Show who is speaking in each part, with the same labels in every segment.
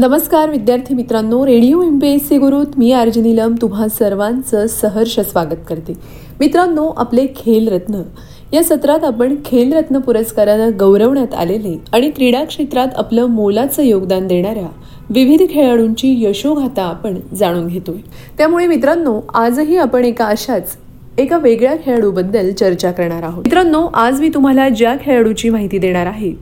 Speaker 1: नमस्कार विद्यार्थी मित्रांनो. Radio M P S C गुरुत मी अर्जुन नीलम. तुम्हा सर्वांचं सहर्ष स्वागत करते. मित्रांनो आपले खेलरत्न. या सत्रात आपण खेलरत्न पुरस्कारानं गौरवण्यात आलेले आणि क्रीडा क्षेत्रात आपलं मोलाचं योगदान देणाऱ्या विविध खेळाडूंची यशोगाथा आपण जाणून घेतोय. त्यामुळे मित्रांनो आजही आपण एका अशाच एका वेगळ्या खेळाडूबद्दल चर्चा करणार आहोत. मित्रांनो आज मी तुम्हाला ज्या खेळाडूची माहिती देणार आहे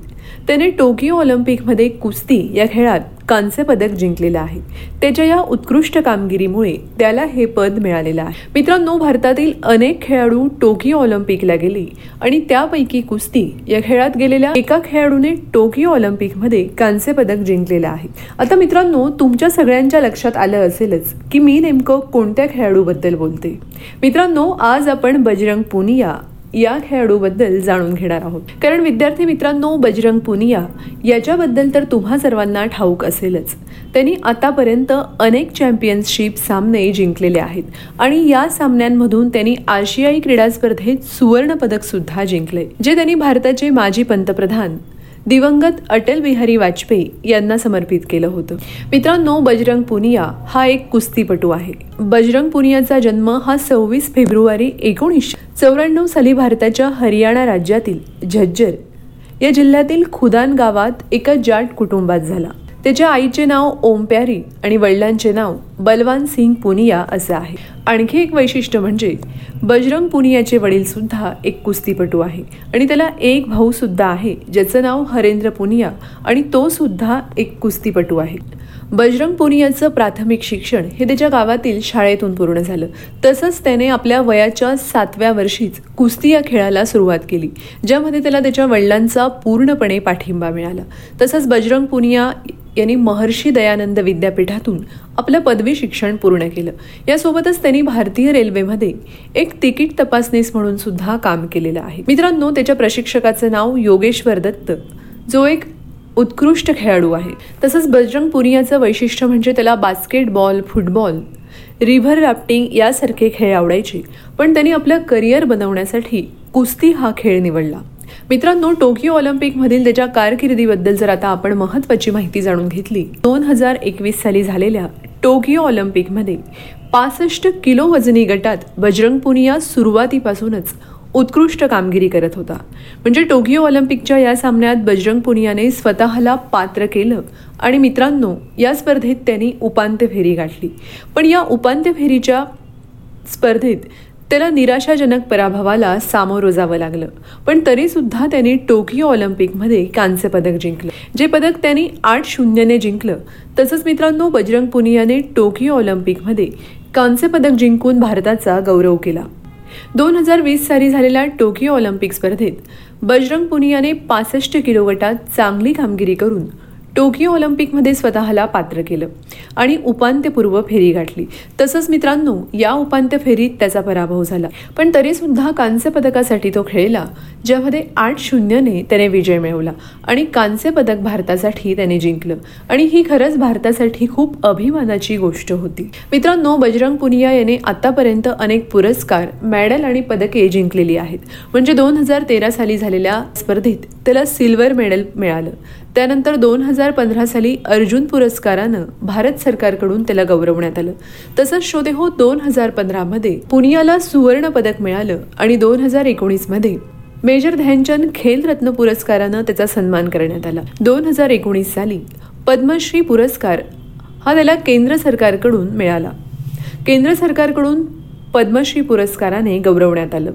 Speaker 1: त्याने टोकियो ऑलिम्पिकमध्ये कुस्ती या खेळात कांस्य पदक जिंकलेलं आहे. त्याच्या या उत्कृष्ट कामगिरीमुळे त्याला हे पद मिळालेलं आहे. मित्रांनो भारतातील अनेक खेळाडू टोकियो ऑलिम्पिकला गेले आणि त्यापैकी कुस्ती या खेळात गेलेल्या एका खेळाडूने टोकियो ऑलिम्पिकमध्ये कांस्य पदक जिंकलेलं आहे. आता मित्रांनो तुमच्या सगळ्यांच्या लक्षात आलं असेलच की मी नेमकं कोणत्या खेळाडूबद्दल बोलते. मित्रांनो आज आपण बजरंग पुनिया या खेळाडूबद्दल जाणून घेणार आहोत. कारण विद्यार्थी मित्रांनो बजरंग पुनिया याच्याबद्दल तर तुम्हा सर्वांना ठाऊक असेलच. त्यांनी आतापर्यंत अनेक चॅम्पियनशिप सामने जिंकलेले आहेत आणि या सामन्यांमधून त्यांनी आशियाई क्रीडा स्पर्धेत सुवर्णपदकसुद्धा सुद्धा जिंकले जे त्यांनी भारताचे माजी पंतप्रधान दिवंगत अटल बिहारी वाजपेयी यांना समर्पित केलं होतं. मित्रांनो बजरंग पुनिया हा एक कुस्तीपटू आहे. बजरंग पुनियाचा जन्म हा सव्वीस फेब्रुवारी एकोणीसशे चौऱ्याण्णव साली भारताच्या हरियाणा राज्यातील झज्जर या जिल्ह्यातील खुदान गावात एका जाट कुटुंबात झाला. त्याच्या आईचे नाव ओम प्यारी आणि वडिलांचे नाव बलवान सिंग पुनिया असं आहे. आणखी एक वैशिष्ट्य म्हणजे बजरंग पुनियाचे वडील सुद्धा एक कुस्तीपटू आहे. आणि त्याला एक भाऊ सुद्धा आहे ज्याचं नाव हरेंद्र पुनिया आणि तो सुद्धा एक कुस्तीपटू आहे. बजरंग पुनियाचं प्राथमिक शिक्षण हे त्याच्या गावातील शाळेतून पूर्ण झालं. तसंच त्याने आपल्या वयाच्या सातव्या वर्षीच कुस्ती या खेळाला सुरुवात केली ज्यामध्ये त्याला त्याच्या वडिलांचा पूर्णपणे पाठिंबा मिळाला. तसंच बजरंग पुनिया यांनी महर्षी दयानंद विद्यापीठातून आपलं पदवी शिक्षण पूर्ण केलं. यासोबतच त्यांनी भारतीय रेल्वेमध्ये एक तिकीट तपासनीस म्हणून सुद्धा काम केलेलं आहे. मित्रांनो त्याच्या प्रशिक्षकाचं नाव योगेश्वर दत्त जो एक उत्कृष्ट खेळाडू आहे. तसंच बजरंग पुनियाचं वैशिष्ट्य म्हणजे त्याला बास्केटबॉल फुटबॉल रिव्हर राफ्टिंग यासारखे खेळ आवडायचे. पण त्यांनी आपलं करिअर बनवण्यासाठी कुस्ती हा खेळ निवडला. मित्रांनो टोकियो ऑलिम्पिकमधील त्याच्या कारकिर्दीबद्दल जर आता आपण महत्वाची माहिती जाणून घेतली. दोन हजार एकवीस साली झालेल्या टोकियो ऑलिम्पिकमध्ये पासष्ट किलो वजनी गटात बजरंग पुनिया सुरुवातीपासूनच उत्कृष्ट कामगिरी करत होता. म्हणजे टोकियो ऑलिम्पिकच्या या सामन्यात बजरंग पुनियाने स्वतःला पात्र केलं आणि मित्रांनो या स्पर्धेत त्यांनी उपांत्य फेरी गाठली. पण या उपांत्य फेरीच्या स्पर्धेत त्याला निराशाजनक पराभवाला सामोरं जावं लागलं. पण तरीसुद्धा त्याने त्यांनी टोकियो ऑलिम्पिकमध्ये कांस्य पदक जिंकलं. जे पदक त्यांनी आठ शून्यने जिंकलं. तसंच मित्रांनो बजरंग पुनियाने टोकियो ऑलिम्पिकमध्ये कांस्य पदक जिंकून भारताचा गौरव केला. दोन हजार वीस साली झालेल्या टोकियो ऑलिम्पिक स्पर्धेत बजरंग पुनियाने पासष्ट किलो गटात चांगली कामगिरी करून टोकियो ऑलिम्पिकमध्ये स्वतःला पात्र केलं आणि उपांत्यपूर्व फेरी गाठली. तसंच मित्रांनो या उपांत्य फेरीत त्याचा पराभव झाला. पण तरी सुद्धा कांस्य पदकासाठी तो खेळला ज्यामध्ये आठ शून्यने त्याने विजय मिळवला आणि कांस्य पदक भारतासाठी त्याने जिंकलं. आणि ही खरंच भारतासाठी खूप अभिमानाची गोष्ट होती. मित्रांनो बजरंग पुनिया याने आतापर्यंत अनेक पुरस्कार मेडल आणि पदके जिंकलेली आहेत. म्हणजे दोन हजार तेरा साली झालेल्या स्पर्धेत त्याला सिल्वर मेडल मिळालं. त्यानंतर दोन हजार पंधरा साली अर्जुन पुरस्कारानं भारत सरकारकडून त्याला गौरवण्यात आलं. तसंच शोधे हो दोन हजार पंधरामध्ये पुनियाला सुवर्ण पदक मिळालं आणि दोन हजार एकोणीसमध्ये मेजर ध्यानचंद खेलरत्न पुरस्कारानं त्याचा सन्मान करण्यात आला. दोन हजार एकोणीस साली पद्मश्री पुरस्कार हा त्याला केंद्र सरकारकडून मिळाला. केंद्र सरकारकडून पद्मश्री पुरस्काराने गौरवण्यात आलं.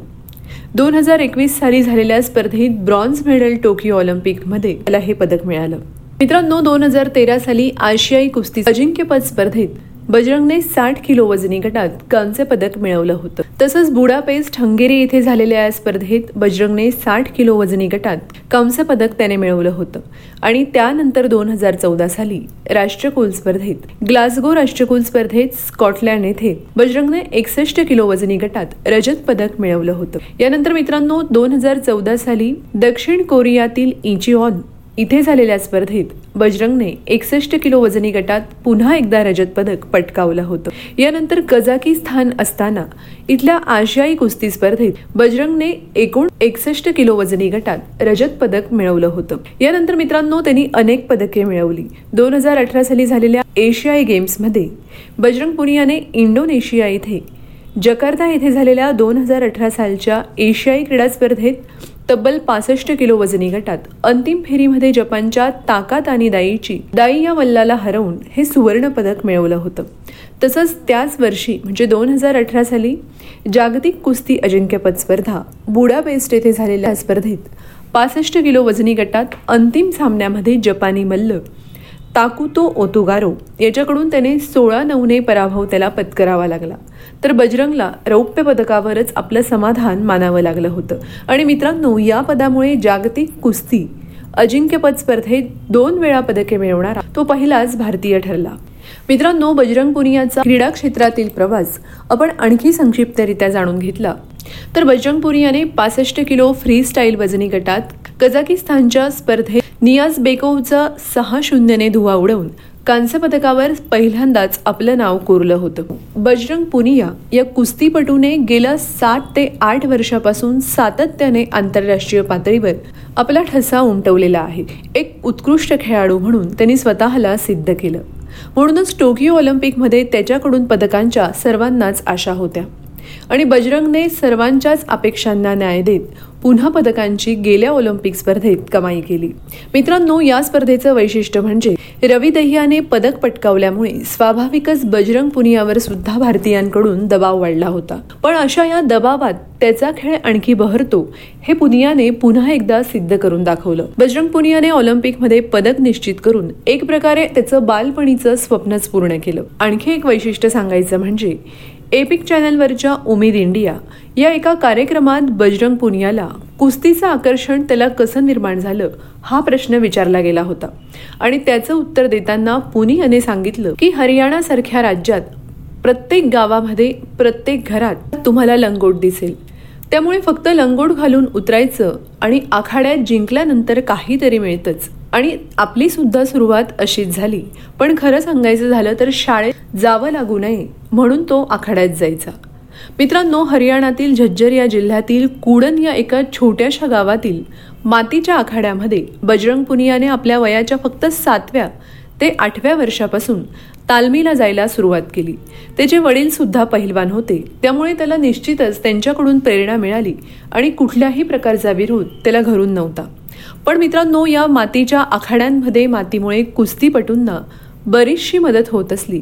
Speaker 1: दोन हजार एकवीस साली झालेल्या स्पर्धेत ब्रॉन्झ मेडल टोकियो ऑलिम्पिकमध्ये त्याला हे पदक मिळालं. मित्रांनो दोन हजार तेरा साली आशियाई कुस्ती अजिंक्यपद स्पर्धेत बजरंगने साठ किलो वजनी गटात कांस्य पदक मिळवलं होतं. तसंच बुडापेस्ट हंगेरी येथे झालेल्या या स्पर्धेत बजरंगने साठ किलो वजनी गटात कांस्य पदक त्याने मिळवलं होतं. आणि त्यानंतर दोन हजार चौदा साली राष्ट्रकुल स्पर्धेत ग्लासगो राष्ट्रकुल स्पर्धेत स्कॉटलँड येथे बजरंगने एकसष्ट किलो वजनी गटात रजत पदक मिळवलं होतं. यानंतर मित्रांनो दोन हजार चौदा साली दक्षिण कोरियातील इचिऑन इथे झालेल्या स्पर्धेत बजरंगने एकसष्ट किलो वजनी गटात पुन्हा एकदा रजत पदक पटकावलं होतं. यानंतर कझाकिस्तान असताना इथल्या आशियाई कुस्ती स्पर्धेत बजरंगने एकूण एकसष्ट किलो वजनी गटात रजत पदक मिळवलं होतं. यानंतर मित्रांनो त्यांनी अनेक पदके मिळवली. दोन हजार अठरा साली झालेल्या एशियाई गेम्समध्ये बजरंग पुनियाने इंडोनेशिया इथे जकार्ता येथे झालेल्या दोन हजार अठरा सालच्या एशियाई क्रीडा स्पर्धेत तब्बल पासष्ट किलो वजनी गटात अंतिम फेरीमध्ये जपानच्या ताकात आणि दाईची दाई या मल्लाला हरवून हे सुवर्ण पदक मिळवलं होतं. तसंच त्याच वर्षी म्हणजे दोन हजार अठरा साली जागतिक कुस्ती अजिंक्यपद स्पर्धा बुडापेस्ट येथे झालेल्या स्पर्धेत पासष्ट किलो वजनी गटात अंतिम सामन्यामध्ये जपानी मल्ल ताकुतो ओतुगारो याच्याकडून त्याने सोळा नऊने पराभव त्याला पत्करावा लागला. तर बजरंगला रौप्य पदकावरच आपलं समाधान मानावं लागलं होतं. आणि मित्रांनो या पदामुळे जागतिक कुस्ती अजिंक्यपद स्पर्धेत दोन वेळा पदके मिळवणारा तो पहिलाच भारतीय ठरला. मित्रांनो बजरंग पुनियाचा क्रीडा क्षेत्रातील प्रवास आपण आणखी संक्षिप्तरित्या जाणून घेतला. तर बजरंग पुनियाने पासष्ट किलो फ्री स्टाईल वजनी गटात कझाकिस्तानच्या स्पर्धेत नियाज बेकोवचा सहा शून्यने धुवा उडवून कांस्य पदकावर पहिल्यांदाच आपलं नाव कोरलं होतं. बजरंग पुनिया या कुस्तीपटूने गेल्या सात ते आठ वर्षापासून सातत्याने आंतरराष्ट्रीय पातळीवर आपला ठसा उमटवलेला आहे. एक उत्कृष्ट खेळाडू म्हणून त्यांनी स्वतःला सिद्ध केलं. म्हणूनच टोकियो ऑलिम्पिकमध्ये त्याच्याकडून पदकांच्या सर्वांनाच आशा होत्या. आणि बजरंगने सर्वांच्याच अपेक्षांना न्याय देत पुन्हा पदकांची गेल्या ऑलिम्पिक स्पर्धेत कमाई केली. मित्रांनो या स्पर्धेचं वैशिष्ट्य म्हणजे रवी दहियाने पदक पटकावल्यामुळे स्वाभाविकच बजरंग पुनियावर सुद्धा भारतीयांकडून दबाव वाढला होता. पण अशा या दबावात त्याचा खेळ आणखी बहरतो हे पुनियाने पुन्हा एकदा सिद्ध करून दाखवलं. बजरंग पुनियाने ऑलिम्पिकमध्ये पदक निश्चित करून एक प्रकारे त्याचं बालपणीचं स्वप्नच पूर्ण केलं. आणखी एक वैशिष्ट्य सांगायचं म्हणजे एपिक चॅनलवरच्या उमेद इंडिया या एका कार्यक्रमात बजरंग पुनियाला कुस्तीचं आकर्षण त्याला कसं निर्माण झालं हा प्रश्न विचारला गेला होता. आणि त्याचं उत्तर देताना पुनियाने सांगितलं की हरियाणासारख्या राज्यात प्रत्येक गावामध्ये प्रत्येक घरात तुम्हाला लंगोट दिसेल. त्यामुळे फक्त लंगोट घालून उतरायचं आणि आखाड्यात जिंकल्यानंतर काहीतरी मिळतंच. आणि आपली सुद्धा सुरुवात अशीच झाली. पण खरं सांगायचं झालं तर शाळेत जावं लागू नये म्हणून तो आखाड्यात जायचा. मित्रांनो हरियाणातील झज्जर या जिल्ह्यातील कुडन या एका छोट्याशा गावातील मातीच्या आखाड्यामध्ये बजरंग पुनियाने आपल्या वयाच्या फक्त सातव्या ते आठव्या वर्षापासून तालमीला जायला सुरुवात केली. त्याचे वडील सुद्धा पहिलवान होते त्यामुळे त्याला निश्चितच त्यांच्याकडून प्रेरणा मिळाली आणि कुठल्याही प्रकारचा विरोध त्याला घरून नव्हता. पण मित्रांनो या मातीच्या आखाड्यांमध्ये मातीमुळे कुस्तीपटूंना बरीचशी मदत होत असली.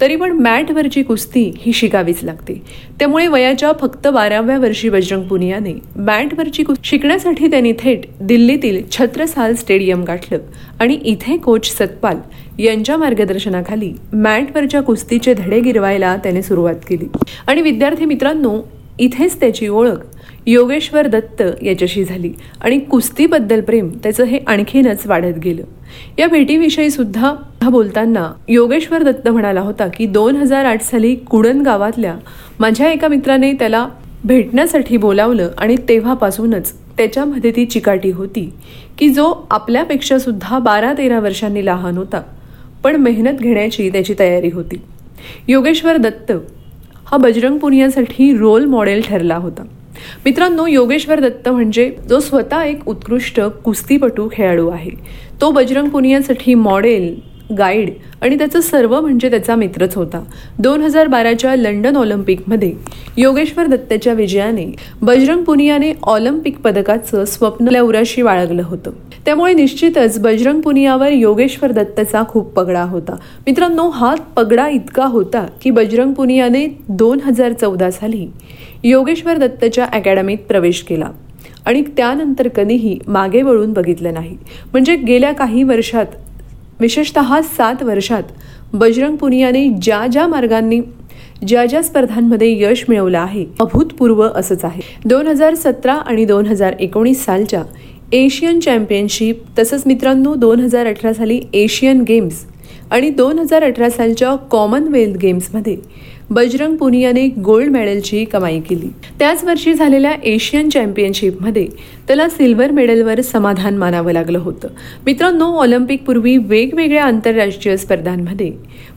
Speaker 1: तरी पण मॅटवरची कुस्ती ही शिकावीच लागते. त्यामुळे वयाच्या फक्त बाराव्या वर्षी बजरंग पुनियाने मॅटवरची कुस्ती शिकण्यासाठी त्यांनी थेट दिल्लीतील छत्रसाल स्टेडियम गाठलं आणि इथे कोच सतपाल यांच्या मार्गदर्शनाखाली मॅटवरच्या कुस्तीचे धडे गिरवायला त्याने सुरुवात केली. आणि विद्यार्थी मित्रांनो इथेच त्याची ओळख योगेश्वर दत्त याच्याशी झाली आणि कुस्तीबद्दल प्रेम त्याचं हे आणखीनच वाढत गेलं. या भेटीविषयी सुद्धा बोलताना योगेश्वर दत्त म्हणाला होता की दोन हजार आठ साली कुडन गावातल्या माझ्या एका मित्राने त्याला भेटण्यासाठी बोलावलं आणि तेव्हापासूनच त्याच्यामध्ये ती चिकाटी होती की जो आपल्यापेक्षा सुद्धा बारा तेरा वर्षांनी लहान होता पण मेहनत घेण्याची त्याची तयारी होती. योगेश्वर दत्त हा बजरंग पुनियासाठी रोल मॉडेल ठरला होता. मित्रांनो योगेश्वर दत्त म्हणजे जो स्वतः एक उत्कृष्ट कुस्तीपटू खेळाडू आहे. तो बजरंग पुनियासाठी मॉडेल गाईड आणि त्याचं सर्व म्हणजे त्याचा मित्रच होता. दोन हजार बाराच्या लंडन ऑलिम्पिकमध्ये योगेश्वर दत्तच्या विजयाने बजरंग पुनियाने ऑलिम्पिक पदकाचं स्वप्न लवराशी बाळगलं होतं. त्यामुळे निश्चितच बजरंग पुनियावर योगेश्वर दत्तचा खूप पगडा होता. मित्रांनो हा पगडा इतका होता की बजरंग पुनियाने दोन हजार चौदा साली योगेश्वर दत्तच्या अकॅडमीत प्रवेश केला आणि त्यानंतर कधीही मागे वळून बघितलं नाही. म्हणजे गेल्या काही वर्षात विशेषत सात वर्षात बजरंग पुनियाने ज्या ज्या मार्गांनी ज्या ज्या स्पर्धांमध्ये यश मिळवलं आहे अभूतपूर्व असंच आहे. दोन हजार सतरा आणि दोन हजार एकोणीस सालच्या एशियन चॅम्पियनशिप तसंच मित्रांनो दोन हजार अठरा साली एशियन गेम्स आणि दोन हजार अठरा सालच्या कॉमनवेल्थ गेम्समध्ये बजरंग पुनियाने गोल्ड मेडलची कमाई केली. त्याच वर्षी झालेल्या एशियन चॅम्पियनशिपमध्ये त्याला सिल्वर मेडलवर समाधान मानावं लागलं होतं. मित्रांनो ऑलिम्पिकपूर्वी वेगवेगळ्या आंतरराष्ट्रीय स्पर्धांमध्ये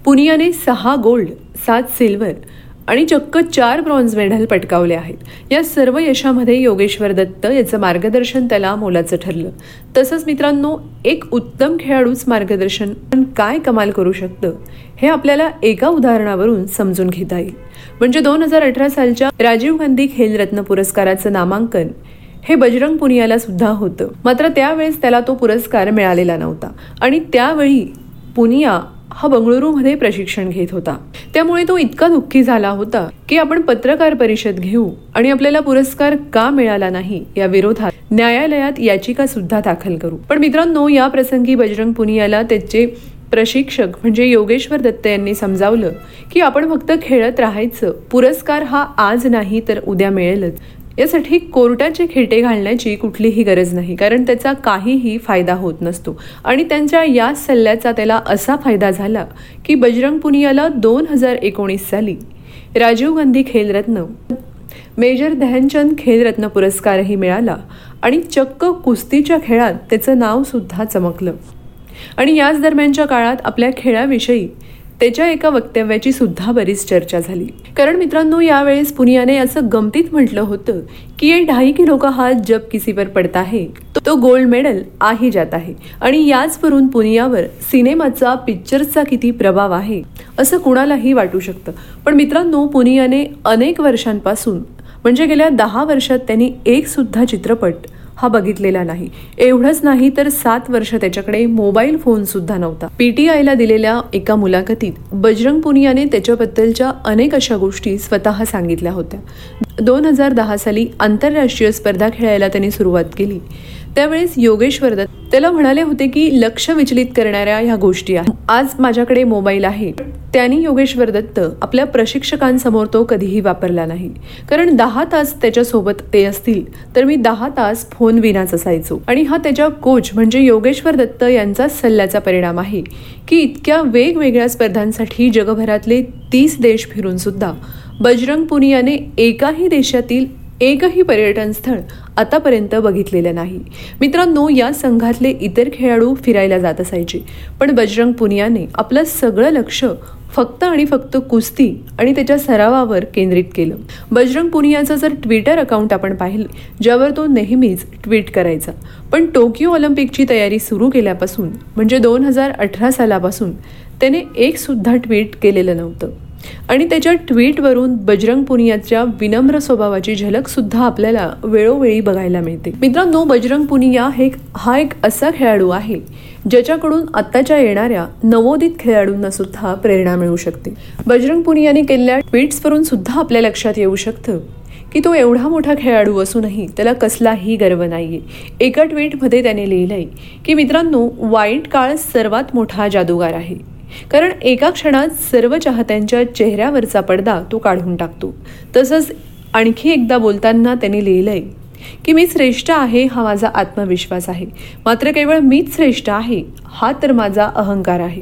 Speaker 1: पुनियाने सहा गोल्ड सात सिल्वर आणि चक्क चार ब्रॉन्झ मेडल पटकावले आहेत. या सर्व यशामध्ये योगेश्वर दत्त याचं मार्गदर्शन त्याला मोलाचं ठरलं. तसंच मित्रांनो एक उत्तम खेळाडूच मार्गदर्शन काय कमाल करू शकतं हे आपल्याला एका उदाहरणावरून समजून घेता येईल. म्हणजे दोन हजार अठरा सालच्या राजीव गांधी खेलरत्न पुरस्काराचं नामांकन हे बजरंग पुनियाला सुद्धा होतं. मात्र त्यावेळेस त्याला तो पुरस्कार मिळालेला नव्हता. आणि त्यावेळी पुनिया हा बंगळुरूमध्ये प्रशिक्षण घेत होता. त्यामुळे तो इतका दुःखी झाला होता की आपण पत्रकार परिषद घेऊ आणि आपल्याला पुरस्कार का मिळाला नाही या विरोधात न्यायालयात याचिका सुद्धा दाखल करू. पण मित्रांनो या प्रसंगी बजरंग पुनियाला त्याचे प्रशिक्षक म्हणजे योगेश्वर दत्त यांनी समजावलं की आपण फक्त खेळत राहायचं. पुरस्कार हा आज नाही तर उद्या मिळेलच. यासाठी कोर्टाचे खेटे घालण्याची कुठलीही गरज नाही कारण त्याचा काहीही फायदा होत नसतो. आणि त्यांच्या या सल्ल्याचा त्याला असा फायदा झाला की बजरंग पुनियाला दोन हजार एकोणीस साली राजीव गांधी खेलरत्न मेजर ध्यानचंद खेलरत्न पुरस्कारही मिळाला आणि चक्क कुस्तीच्या खेळात त्याचं नाव सुद्धा चमकलं. आणि याच दरम्यानच्या काळात आपल्या खेळाविषयी त्याच्या एका वक्तव्याची सुद्धा बरीच चर्चा झाली. कारण मित्रांनो यावेळेस पुनियाने असं गमतीत म्हटलं होतं की ये ढाई किलो का हात जब किसी पर पडता है तो गोल्ड मेडल आही जात आहे. आणि याचवरून पुनियावर सिनेमाचा पिक्चरचा किती प्रभाव आहे असं कुणालाही वाटू शकतं. पण मित्रांनो पुनियाने अनेक वर्षांपासून म्हणजे गेल्या दहा वर्षात त्यांनी एक सुद्धा चित्रपट हा बघितलेला नाही. एवढंच नाही तर सात वर्ष त्याच्याकडे मोबाईल फोन सुद्धा नव्हता. पीटीआयला दिलेल्या एका मुलाखतीत बजरंग पुनियाने त्याच्याबद्दलच्या अनेक अशा गोष्टी स्वतः सांगितल्या होत्या. दोन हजार दहा साली आंतरराष्ट्रीय स्पर्धा खेळायला त्यांनी सुरुवात केली. त्यावेळेस योगेश्वर दत्त त्याला म्हणाले होते की लक्ष विचलित करणाऱ्या ह्या गोष्टी आहेत. आज माझ्याकडे मोबाईल आहे. त्यांनी योगेश्वर दत्त आपल्या प्रशिक्षकांसमोर तो कधीही वापरला नाही. कारण दहा तास त्याच्यासोबत ते असतील तर मी दहा तास फोन विनाच असायचो. आणि हा त्याच्या कोच म्हणजे योगेश्वर दत्त यांचा सल्ल्याचा परिणाम आहे की इतक्या वेगवेगळ्या स्पर्धांसाठी जगभरातले तीस देश फिरून सुद्धा बजरंग पुनियाने एकाही देशातील एकही पर्यटन स्थळ आतापर्यंत बघितलेलं नाही. मित्रांनो या संघातले इतर खेळाडू फिरायला जात असायचे. पण बजरंग पुनियाने आपलं सगळं लक्ष फक्त आणि फक्त कुस्ती आणि त्याच्या सरावावर केंद्रित केलं. बजरंग पुनियाचं जर ट्विटर अकाउंट आपण पाहिलं ज्यावर तो नेहमीच ट्विट करायचा. पण टोकियो ऑलिम्पिकची तयारी सुरू केल्यापासून म्हणजे दोन हजार अठरा सालापासून त्याने एकसुद्धा ट्विट केलेलं नव्हतं. आणि त्याच्या ट्विटवरून बजरंग पुनियाच्या विनम्र स्वभावाची झलक सुद्धा आपल्याला वेळोवेळी बघायला मिळते. मित्रांनो बजरंग पुनिया हे हा एक असा खेळाडू आहे ज्याच्याकडून आत्ताच्या येणाऱ्या नवोदित खेळाडूंना सुद्धा प्रेरणा मिळू शकते. बजरंग पुनियाने केलेल्या ट्विट्सवरून सुद्धा आपल्या लक्षात येऊ शकतं की तो एवढा मोठा खेळाडू असूनही त्याला कसलाही गर्व नाहीये. एका ट्विटमध्ये त्याने लिहिलंय की मित्रांनो वाईट काळ सर्वात मोठा जादूगार आहे. कारण एका क्षणात सर्व चाहत्यांच्या चेहऱ्यावरचा पडदा तो काढून टाकतो. तसंच आणखी एकदा बोलताना त्यांनी लिहिलंय की मी श्रेष्ठ आहे हा माझा आत्मविश्वास आहे. मात्र केवळ मीच श्रेष्ठ आहे हा तर माझा अहंकार आहे.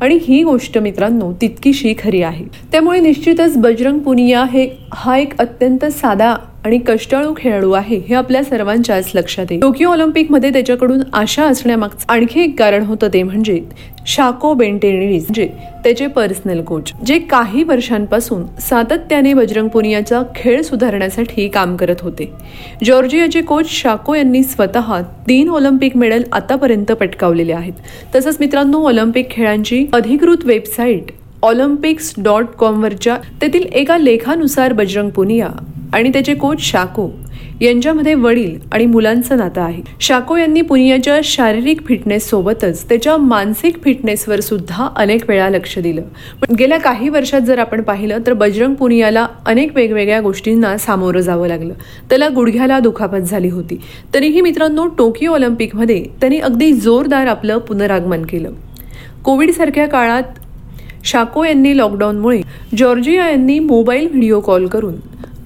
Speaker 1: आणि ही गोष्ट मित्रांनो तितकीशी खरी आहे. त्यामुळे निश्चितच बजरंग पुनिया हे हा एक अत्यंत साधा आणि कष्टाळू खेळाडू आहे हे आपल्या सर्वांच्याच लक्षात येईल टोकियो ऑलिम्पिकमध्ये त्याच्याकडून आशा असण्यामागचं आणखी एक कारण होतं ते म्हणजे शाको बेंटेनिस म्हणजे त्याचे पर्सनल कोच जे काही वर्षांपासून सातत्याने बजरंग पुनियाचा खेळ सुधारण्यासाठी काम करत होते. जॉर्जियाचे कोच शाको यांनी स्वतः तीन ऑलिम्पिक मेडल आतापर्यंत पटकावलेले आहेत. तसंच मित्रांनो ऑलिम्पिक खेळांची अधिकृत वेबसाईट ऑलिम्पिक्स डॉट कॉमवरच्या तेथील एका लेखानुसार बजरंग पुनिया आणि त्याचे कोच शाको यांच्यामध्ये वडील आणि मुलांचं नातं आहे. शाको यांनी पुनियाच्या शारीरिक फिटनेस सोबतच त्याच्या मानसिक फिटनेसवर सुद्धा अनेक वेळा लक्ष दिलं. गेल्या काही वर्षात जर आपण पाहिलं तर बजरंग पुनियाला अनेक वेगवेगळ्या गोष्टींना सामोरं जावं लागलं. त्याला गुडघ्याला दुखापत झाली होती. तरीही मित्रांनो टोकियो ऑलिम्पिकमध्ये त्यांनी अगदी जोरदार आपलं पुनरागमन केलं. कोविड सारख्या काळात शाको यांनी लॉकडाऊनमुळे जॉर्जिया यांनी मोबाईल व्हिडिओ कॉल करून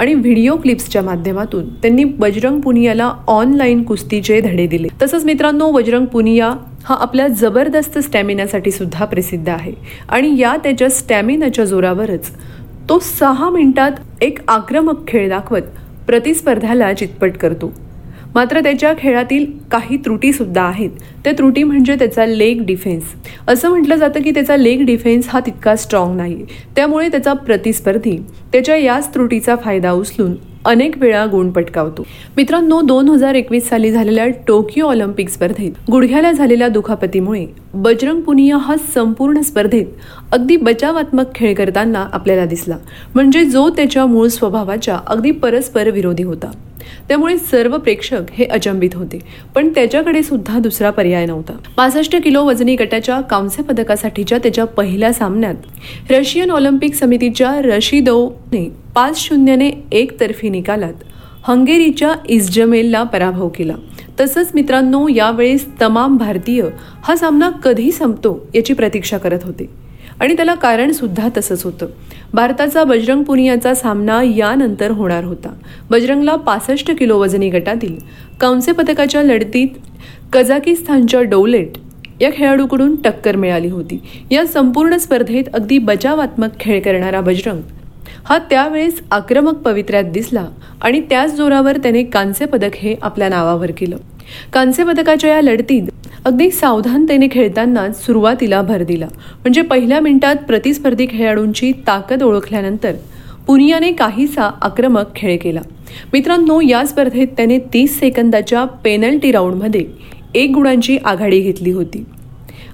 Speaker 1: आणि व्हिडिओ क्लिप्सच्या माध्यमातून त्यांनी बजरंग पुनियाला ऑनलाईन कुस्तीचे धडे दिले. तसंच मित्रांनो बजरंग पुनिया हा आपल्या जबरदस्त स्टॅमिनासाठी सुद्धा प्रसिद्ध आहे. आणि या त्याच्या स्टॅमिनाच्या जोरावरच तो सहा मिनिटात एक आक्रमक खेळ दाखवत प्रतिस्पर्ध्याला चितपट करतो. मात्र त्याच्या खेळातील काही त्रुटीसुद्धा आहेत. त्या त्रुटी म्हणजे त्याचा लेग डिफेन्स असं म्हटलं जातं की त्याचा लेग डिफेन्स हा तितका स्ट्रॉंग नाही. त्यामुळे त्याचा प्रतिस्पर्धी त्याच्या याच त्रुटीचा फायदा उचलून अनेक वेळा गुण पटकावतो. मित्रांनो दोन हजार एकवीस साली झालेल्या टोकियो ऑलिम्पिक स्पर्धेत गुडघ्याला झालेल्या दुखापतीमुळे बजरंग पुनिया हा संपूर्ण स्पर्धेत अगदी बचावात्मक खेळ करताना आपल्याला दिसला. म्हणजे जो त्याच्या मूळ स्वभावाच्या अगदी परस्पर विरोधी होता. त्यामुळे सर्व प्रेक्षक हे अचंबित होते. पण त्याच्याकडे सुद्धा दुसरा पर्याय नव्हता. पासष्ट किलो वजनी गटाच्या कांस्य पदकासाठीच्या त्याच्या पहिल्या सामन्यात रशियन ऑलिम्पिक समितीच्या रशिदोने पाच शून्यने एकतर्फी निकालात हंगेरीच्या इस्जमेलला पराभव केला. तसंच मित्रांनो यावेळेस तमाम भारतीय हा सामना कधी संपतो याची प्रतीक्षा करत होते. आणि त्याला कारण सुद्धा तसंच होतं. भारताचा बजरंग पुनियाचा सामना यानंतर होणार होता. बजरंगला पासष्ट किलो वजनी गटातील कांस्य पदकाच्या लढतीत कझाकिस्तानच्या डौलेट या खेळाडूकडून टक्कर मिळाली होती. या संपूर्ण स्पर्धेत अगदी बचावात्मक खेळ करणारा बजरंग हा त्यावेळेस आक्रमक पवित्र्यात दिसला आणि त्याच जोरावर त्याने कांस्य पदक हे आपल्या नावावर केलं. कांस्य पदकाच्या या लढतीत अगदी सावधानतेने खेळताना सुरुवातीला भर दिला. म्हणजे पहिल्या मिनिटात प्रतिस्पर्धी खेळाडूंची ताकद ओळखल्यानंतर पुनियाने काहीसा आक्रमक खेळ केला. मित्रांनो या स्पर्धेत त्याने तीस सेकंदाच्या पेनल्टी राऊंडमध्ये एक गुणांची आघाडी घेतली होती.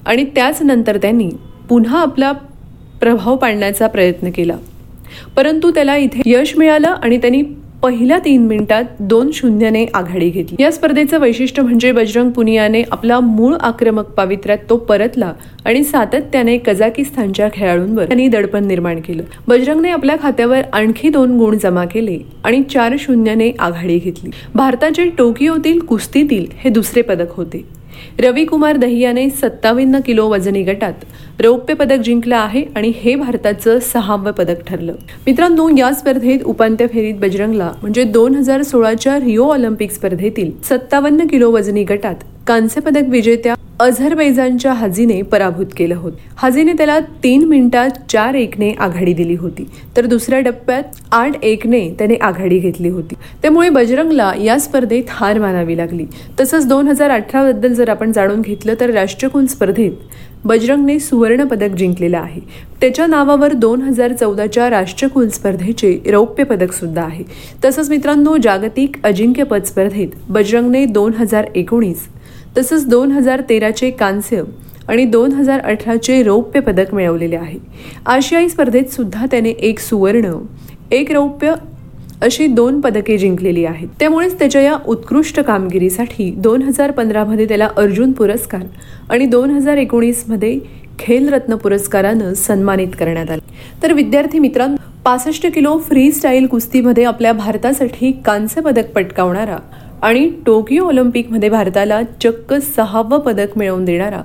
Speaker 1: आणि त्याच नंतर त्यांनी पुन्हा आपला प्रभाव पाडण्याचा प्रयत्न केला. परंतु त्याला इथे यश मिळालं आणि त्यांनी पहिल्या तीन मिनिटात दोन शून्यने आघाडी घेतली. या स्पर्धेचं वैशिष्ट्य म्हणजे बजरंग पुनियाने आपला मूळ आक्रमक पावित्र्यात तो परतला आणि सातत्याने कझाकिस्तानच्या खेळाडूंवर त्यांनी दडपण निर्माण केलं. बजरंगने आपल्या खात्यावर आणखी दोन गुण जमा केले आणि चार शून्यने आघाडी घेतली. भारताचे टोकियोतील कुस्तीतील हे दुसरे पदक होते. रविकुमार दहियाने सत्तावन्न किलो वजनी गटात रौप्य पदक जिंकलं आहे आणि हे भारताचं सहावं पदक ठरलं. मित्रांनो या स्पर्धेत उपांत्य फेरीत बजरंगला म्हणजे दोन हजार सोळाच्या रिओ ऑलिम्पिक स्पर्धेतील सत्तावन्न किलो वजनी गटात कांस्य पदक विजेत्या अझरबैजानच्या हाजीने पराभूत केलं होतं. हाजीने त्याला तीन मिनिटात चार एकने आघाडी दिली होती. तर दुसऱ्या टप्प्यात आठ एकने त्याने आघाडी घेतली होती. त्यामुळे बजरंगला या स्पर्धेत हार मानावी लागली. तसंच दोन हजार अठराबद्दल जर आपण जाणून घेतलं तर राष्ट्रकुल स्पर्धेत बजरंगने सुवर्णपदक जिंकलेलं आहे. त्याच्या नावावर दोन हजार चौदाच्या राष्ट्रकुल स्पर्धेचे रौप्य पदक सुद्धा आहे. तसंच मित्रांनो जागतिक अजिंक्यपद स्पर्धेत बजरंगने दोन हजार एकोणीस तसंच दोन हजार तेराचे कांस्य आणि दोन हजार अठराचे रौप्य पदक मिळवलेले आहे. आशियाई स्पर्धेत सुद्धा त्याने एक सुवर्ण एक रौप्य अशी दोन पदके जिंकलेली आहेत. त्यामुळेच त्याच्या या उत्कृष्ट कामगिरीसाठी दोन हजार पंधरामध्ये त्याला अर्जुन पुरस्कार आणि दोन हजार एकोणीसमध्ये खेलरत्न पुरस्कारानं सन्मानित करण्यात आले. तर विद्यार्थी मित्रांनो पासष्ट किलो फ्री स्टाईल कुस्तीमध्ये आपल्या भारतासाठी कांस्य पदक पटकावणारा आणि टोकियो ऑलिम्पिकमध्ये भारताला चक्क सहावं पदक मिळवून देणारा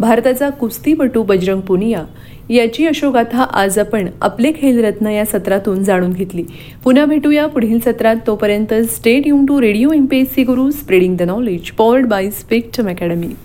Speaker 1: भारताचा कुस्तीपटू बजरंग पुनिया याची यशोगाथा आज आपण आपले खेलरत्न या सत्रातून जाणून घेतली. पुन्हा भेटूया पुढील सत्रात. तोपर्यंत stay युन to radio M P S C Guru spreading the knowledge powered by Spectrum academy